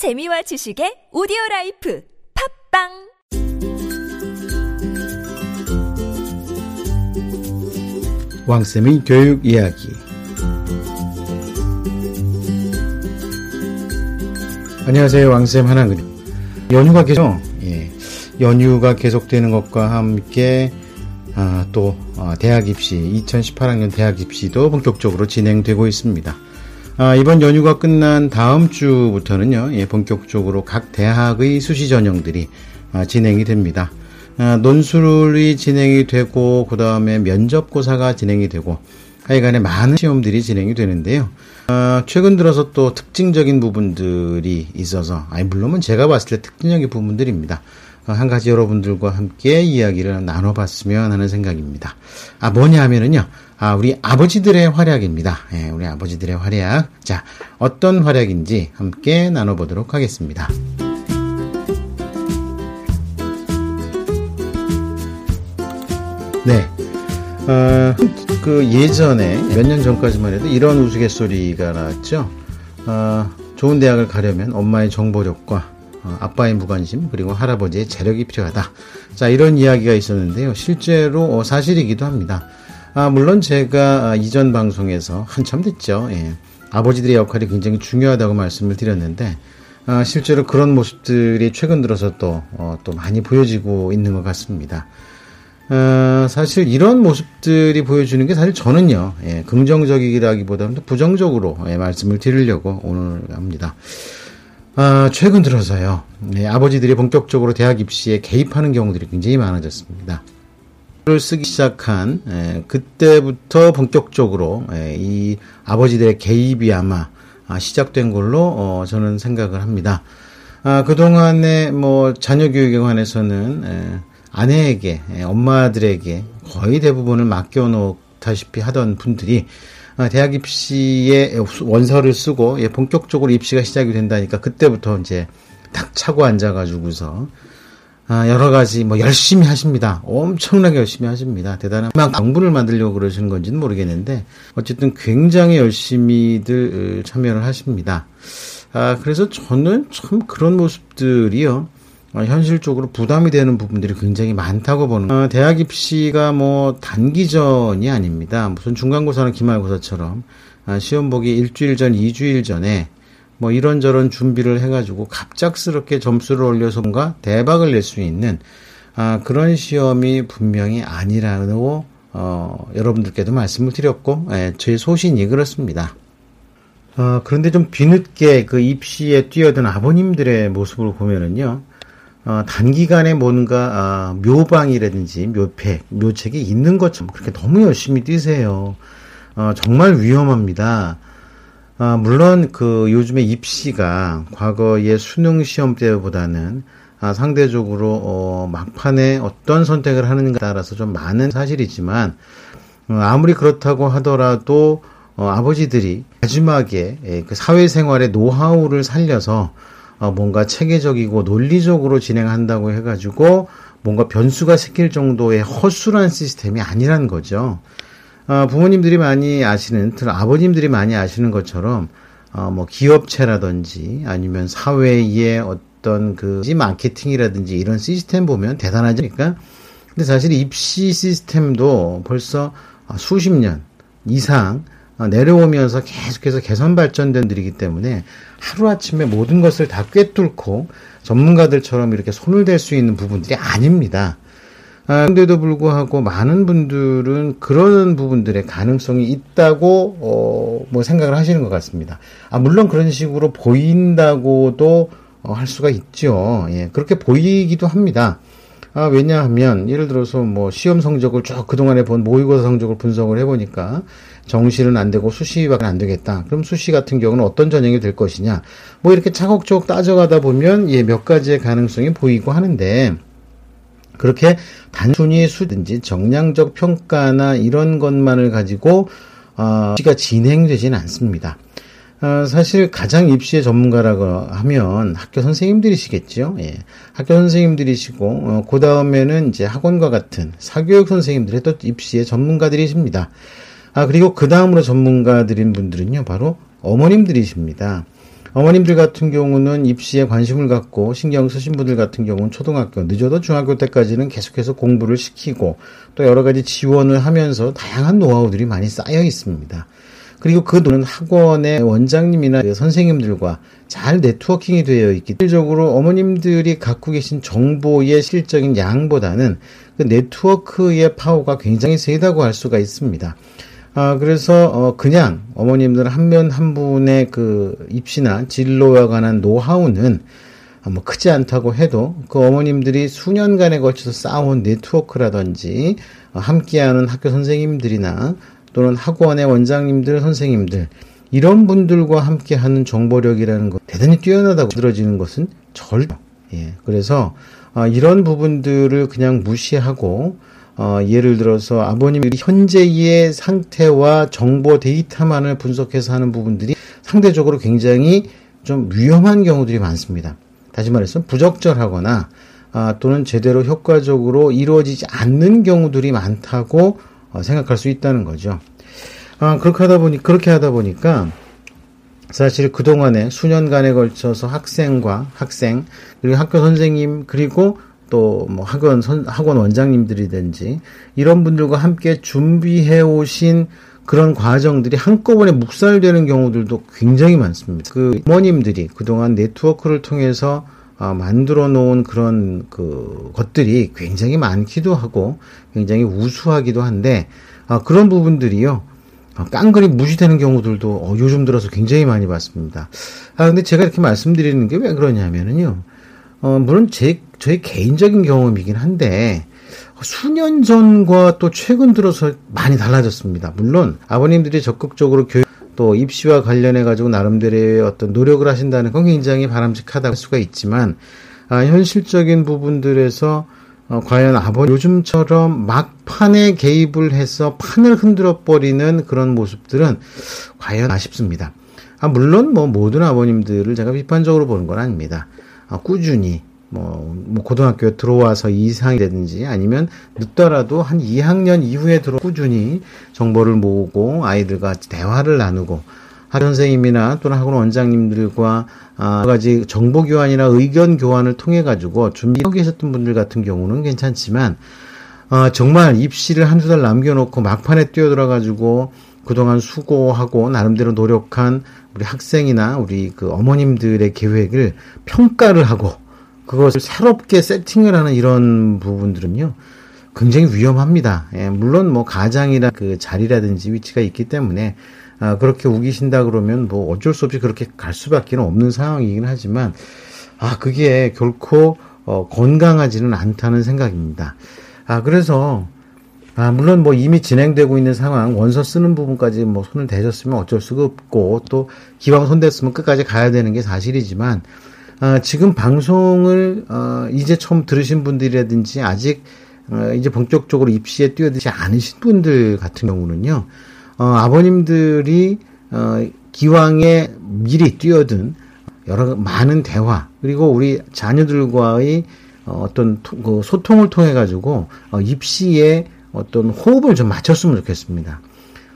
재미와 지식의 오디오 life 팟빵! 왕쌤의 교육 이야기. 안녕하세요 왕쌤 하나그림 연휴가 계속 예, 연휴가 계속되는 것과 함께 아, 또 아, 대학 입시 2018학년 대학 입시도 본격적으로 진행되고 있습니다. 아, 이번 연휴가 끝난 다음 주부터는요 예, 본격적으로 각 대학의 수시 전형들이 아, 진행이 됩니다. 아, 논술이 진행이 되고 그 다음에 면접고사가 진행이 되고 하여간에 많은 시험들이 진행이 되는데요. 어, 최근 들어서 또 특징적인 부분들이 있어서, 아니, 물론은 제가 봤을 때 특징적인 부분들입니다. 어, 한 가지 여러분들과 함께 이야기를 나눠봤으면 하는 생각입니다. 아, 뭐냐 하면은요, 아, 우리 아버지들의 활약입니다. 예, 우리 아버지들의 활약. 자, 어떤 활약인지 함께 나눠보도록 하겠습니다. 네. 어, 그 예전에 몇 년 전까지만 해도 이런 우스갯소리가 나왔죠. 어, 좋은 대학을 가려면 엄마의 정보력과 어, 아빠의 무관심 그리고 할아버지의 재력이 필요하다. 자 이런 이야기가 있었는데요. 실제로 어, 사실이기도 합니다. 아, 물론 제가 아, 이전 방송에서 한참 됐죠. 예. 아버지들의 역할이 굉장히 중요하다고 말씀을 드렸는데 아, 실제로 그런 모습들이 최근 들어서 또, 어, 또 많이 보여지고 있는 것 같습니다. 어, 사실 이런 모습들이 보여주는 게 사실 저는요, 예, 긍정적이라기보다는 부정적으로 예, 말씀을 드리려고 오늘 합니다. 아, 최근 들어서요, 예, 아버지들이 본격적으로 대학 입시에 개입하는 경우들이 굉장히 많아졌습니다. 를 쓰기 시작한 예, 그때부터 본격적으로 예, 이 아버지들의 개입이 아마 아, 시작된 걸로 어, 저는 생각을 합니다. 아, 그동안에 뭐 자녀 교육에 관해서는 예, 아내에게, 예, 엄마들에게 거의 대부분을 맡겨 놓다시피 하던 분들이 아, 대학 입시에 원서를 쓰고 예, 본격적으로 입시가 시작이 된다니까 그때부터 이제 탁 차고 앉아가지고서 아, 여러 가지 뭐 열심히 하십니다. 엄청나게 열심히 하십니다. 대단한 강부를 만들려고 그러시는 건지는 모르겠는데 어쨌든 굉장히 열심히들 참여를 하십니다. 아, 그래서 저는 참 그런 모습들이요. 어, 현실적으로 부담이 되는 부분들이 굉장히 많다고 보는 어, 대학 입시가 뭐 단기전이 아닙니다. 무슨 중간고사나 기말고사처럼 아, 시험 보기 일주일 전, 이주일 전에 뭐 이런저런 준비를 해가지고 갑작스럽게 점수를 올려서 뭔가 대박을 낼 수 있는 아, 그런 시험이 분명히 아니라고 어, 여러분들께도 말씀을 드렸고 예, 제 소신이 그렇습니다. 어, 그런데 좀 뒤늦게 그 입시에 뛰어든 아버님들의 모습을 보면은요. 어, 단기간에 뭔가 아, 묘방이라든지 묘팩, 묘책이 있는 것처럼 그렇게 너무 열심히 뛰세요. 어, 정말 위험합니다. 아, 물론 그 요즘에 입시가 과거의 수능 시험 때보다는 아, 상대적으로 어, 막판에 어떤 선택을 하는가에 따라서 좀 많은 사실이지만 어, 아무리 그렇다고 하더라도 어, 아버지들이 마지막에 예, 그 사회생활의 노하우를 살려서 어, 뭔가 체계적이고 논리적으로 진행한다고 해가지고 뭔가 변수가 생길 정도의 허술한 시스템이 아니란 거죠. 어, 부모님들이 많이 아시는, 아버님들이 많이 아시는 것처럼, 어, 뭐 기업체라든지 아니면 사회의 어떤 그 마케팅이라든지 이런 시스템 보면 대단하지 않습니까? 근데 사실 입시 시스템도 벌써 수십 년 이상 어, 내려오면서 계속해서 개선 발전된 들이기 때문에 하루아침에 모든 것을 다 꿰뚫고 전문가들처럼 이렇게 손을 댈 수 있는 부분들이 아닙니다. 아, 그런데도 불구하고 많은 분들은 그런 부분들의 가능성이 있다고 어, 뭐 생각을 하시는 것 같습니다. 아, 물론 그런 식으로 보인다고도 어, 할 수가 있죠. 예, 그렇게 보이기도 합니다. 아, 왜냐하면 예를 들어서 뭐 시험 성적을 쭉 그동안에 본 모의고사 성적을 분석을 해보니까 정시는 안 되고 수시밖에 안 되겠다. 그럼 수시 같은 경우는 어떤 전형이 될 것이냐. 뭐 이렇게 차곡차곡 따져가다 보면 예, 몇 가지의 가능성이 보이고 하는데 그렇게 단순히 수든지 정량적 평가나 이런 것만을 가지고 어, 시가 진행되지는 않습니다. 어, 사실 가장 입시의 전문가라고 하면 학교 선생님들이시겠죠. 예. 학교 선생님들이시고 어, 그 다음에는 이제 학원과 같은 사교육 선생님들의 또 입시의 전문가들이십니다. 아 그리고 그 다음으로 전문가들인 분들은요 바로 어머님들이십니다. 어머님들 같은 경우는 입시에 관심을 갖고 신경 쓰신 분들 같은 경우는 초등학교, 늦어도 중학교 때까지는 계속해서 공부를 시키고 또 여러 가지 지원을 하면서 다양한 노하우들이 많이 쌓여 있습니다. 그리고 그 돈은 학원의 원장님이나 선생님들과 잘 networking이 되어 있기 실적으로 어머님들이 갖고 계신 정보의 실적인 양보다는 그 네트워크의 파워가 굉장히 세다고 할 수가 있습니다. 아, 그래서, 어, 그냥 어머님들 한 분 한 분의 그 입시나 진로와 관한 노하우는 뭐 크지 않다고 해도 그 어머님들이 수년간에 걸쳐서 쌓아온 네트워크라든지 어, 함께하는 학교 선생님들이나 또는 학원의 원장님들, 선생님들 이런 분들과 함께하는 정보력이라는 것 대단히 뛰어나다고 들어지는 것은 절대 예. 그래서 어, 이런 부분들을 그냥 무시하고 어, 예를 들어서 아버님이 현재의 상태와 정보 데이터만을 분석해서 하는 부분들이 상대적으로 굉장히 좀 위험한 경우들이 많습니다. 다시 말해서 부적절하거나 아, 또는 제대로 효과적으로 이루어지지 않는 경우들이 많다고 어, 생각할 수 있다는 거죠. 아, 그렇게 하다 보니 그렇게 하다 보니까 사실 그동안에 수년간에 걸쳐서 학생과 학생 그리고 학교 선생님 그리고 또 뭐 학원 선, 학원 원장님들이든지 이런 분들과 함께 준비해 오신 그런 과정들이 한꺼번에 묵살되는 경우들도 굉장히 많습니다. 그 어머님들이 그동안 네트워크를 통해서 어, 만들어 놓은 그런 그 것들이 굉장히 많기도 하고 굉장히 우수하기도 한데 어, 그런 부분들이요. 어, 깡그리 무시되는 경우들도 어, 요즘 들어서 굉장히 많이 봤습니다. 아 근데 제가 이렇게 말씀드리는 게 왜 그러냐면은요. 어, 물론 제, 저의 개인적인 경험이긴 한데, 수년 전과 또 최근 들어서 많이 달라졌습니다. 물론 아버님들이 적극적으로 교육 또 입시와 관련해 가지고 나름대로의 어떤 노력을 하신다는 건 굉장히 바람직하다고 할 수가 있지만 아, 현실적인 부분들에서 어, 과연 아버님 요즘처럼 막판에 개입을 해서 판을 흔들어 버리는 그런 모습들은 과연 아쉽습니다. 아, 물론 뭐 모든 아버님들을 제가 비판적으로 보는 건 아닙니다. 아, 꾸준히 뭐, 뭐 고등학교에 들어와서 이상이라든지 아니면 늦더라도 한 2학년 이후에 들어 꾸준히 정보를 모으고 아이들과 대화를 나누고 학교 선생님이나 또는 학원 원장님들과 아, 여러 가지 정보 교환이나 의견 교환을 통해 가지고 준비하고 계셨던 분들 같은 경우는 괜찮지만 어, 정말 입시를 한두 달 남겨놓고 막판에 뛰어들어 가지고 그동안 수고하고 나름대로 노력한 우리 학생이나 우리 그 어머님들의 계획을 평가를 하고 그것을 새롭게 세팅을 하는 이런 부분들은요. 굉장히 위험합니다. 예, 물론 뭐 가장이라 그 자리라든지 위치가 있기 때문에 아, 그렇게 우기신다 그러면 뭐 어쩔 수 없이 그렇게 갈 수밖에 없는 상황이긴 하지만 아 그게 결코 어, 건강하지는 않다는 생각입니다. 아 그래서 아, 물론 뭐 이미 진행되고 있는 상황, 원서 쓰는 부분까지 뭐 손을 대셨으면 어쩔 수가 없고, 또 기왕 손 댔으면 끝까지 가야 되는 게 사실이지만, 어, 지금 방송을 어, 이제 처음 들으신 분들이라든지 아직 어, 이제 본격적으로 입시에 뛰어들지 않으신 분들 같은 경우는요, 어, 아버님들이 어, 기왕에 미리 뛰어든 여러 많은 대화 그리고 우리 자녀들과의 어, 어떤 토, 그 소통을 통해 가지고 어, 입시에 어떤 호흡을 좀 맞췄으면 좋겠습니다.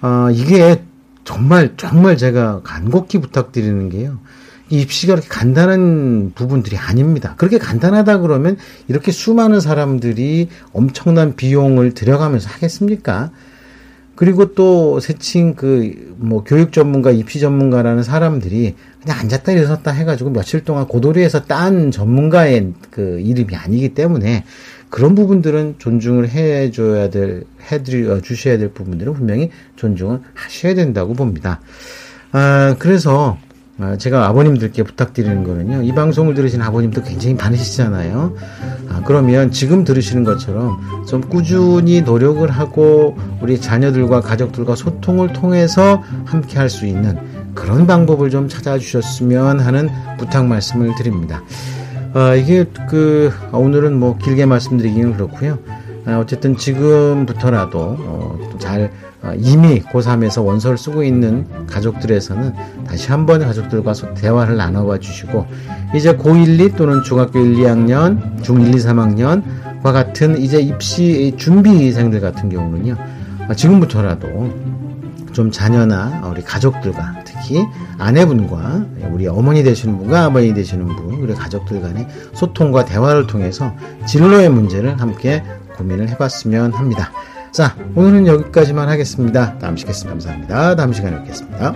어, 이게 정말 정말 제가 간곡히 부탁드리는 게요. 입시가 그렇게 간단한 부분들이 아닙니다. 그렇게 간단하다 그러면 이렇게 수많은 사람들이 엄청난 비용을 들여가면서 하겠습니까? 그리고 또 세칭 그 뭐 교육 전문가, 입시 전문가라는 사람들이 그냥 앉았다 일어섰다 해가지고 며칠 동안 고도리에서 딴 전문가의 그 이름이 아니기 때문에 그런 부분들은 존중을 해줘야 될, 해드려 주셔야 될 부분들은 분명히 존중을 하셔야 된다고 봅니다. 아, 그래서 아, 제가 아버님들께 부탁드리는 거는요. 이 방송을 들으신 아버님도 굉장히 많으시잖아요. 아, 그러면 지금 들으시는 것처럼 좀 꾸준히 노력을 하고 우리 자녀들과 가족들과 소통을 통해서 함께 할 수 있는 그런 방법을 좀 찾아주셨으면 하는 부탁 말씀을 드립니다. 아, 이게 그 오늘은 뭐 길게 말씀드리기는 그렇고요. 아, 어쨌든 지금부터라도 어, 잘 어, 이미 고3에서 원서를 쓰고 있는 가족들에서는 다시 한번 가족들과 대화를 나눠봐 주시고 이제 고1, 2 또는 중학교 1, 2학년, 중1, 2, 3학년과 같은 이제 입시 준비생들 같은 경우는요. 어, 지금부터라도 좀 자녀나 우리 가족들과 특히 아내분과 우리 어머니 되시는 분과 아버지 되시는 분 그리고 가족들 간의 소통과 대화를 통해서 진로의 문제를 함께 고민을 해봤으면 합니다. 자, 오늘은 여기까지만 하겠습니다. 다음 시간에 감사합니다. 다음 시간에 뵙겠습니다.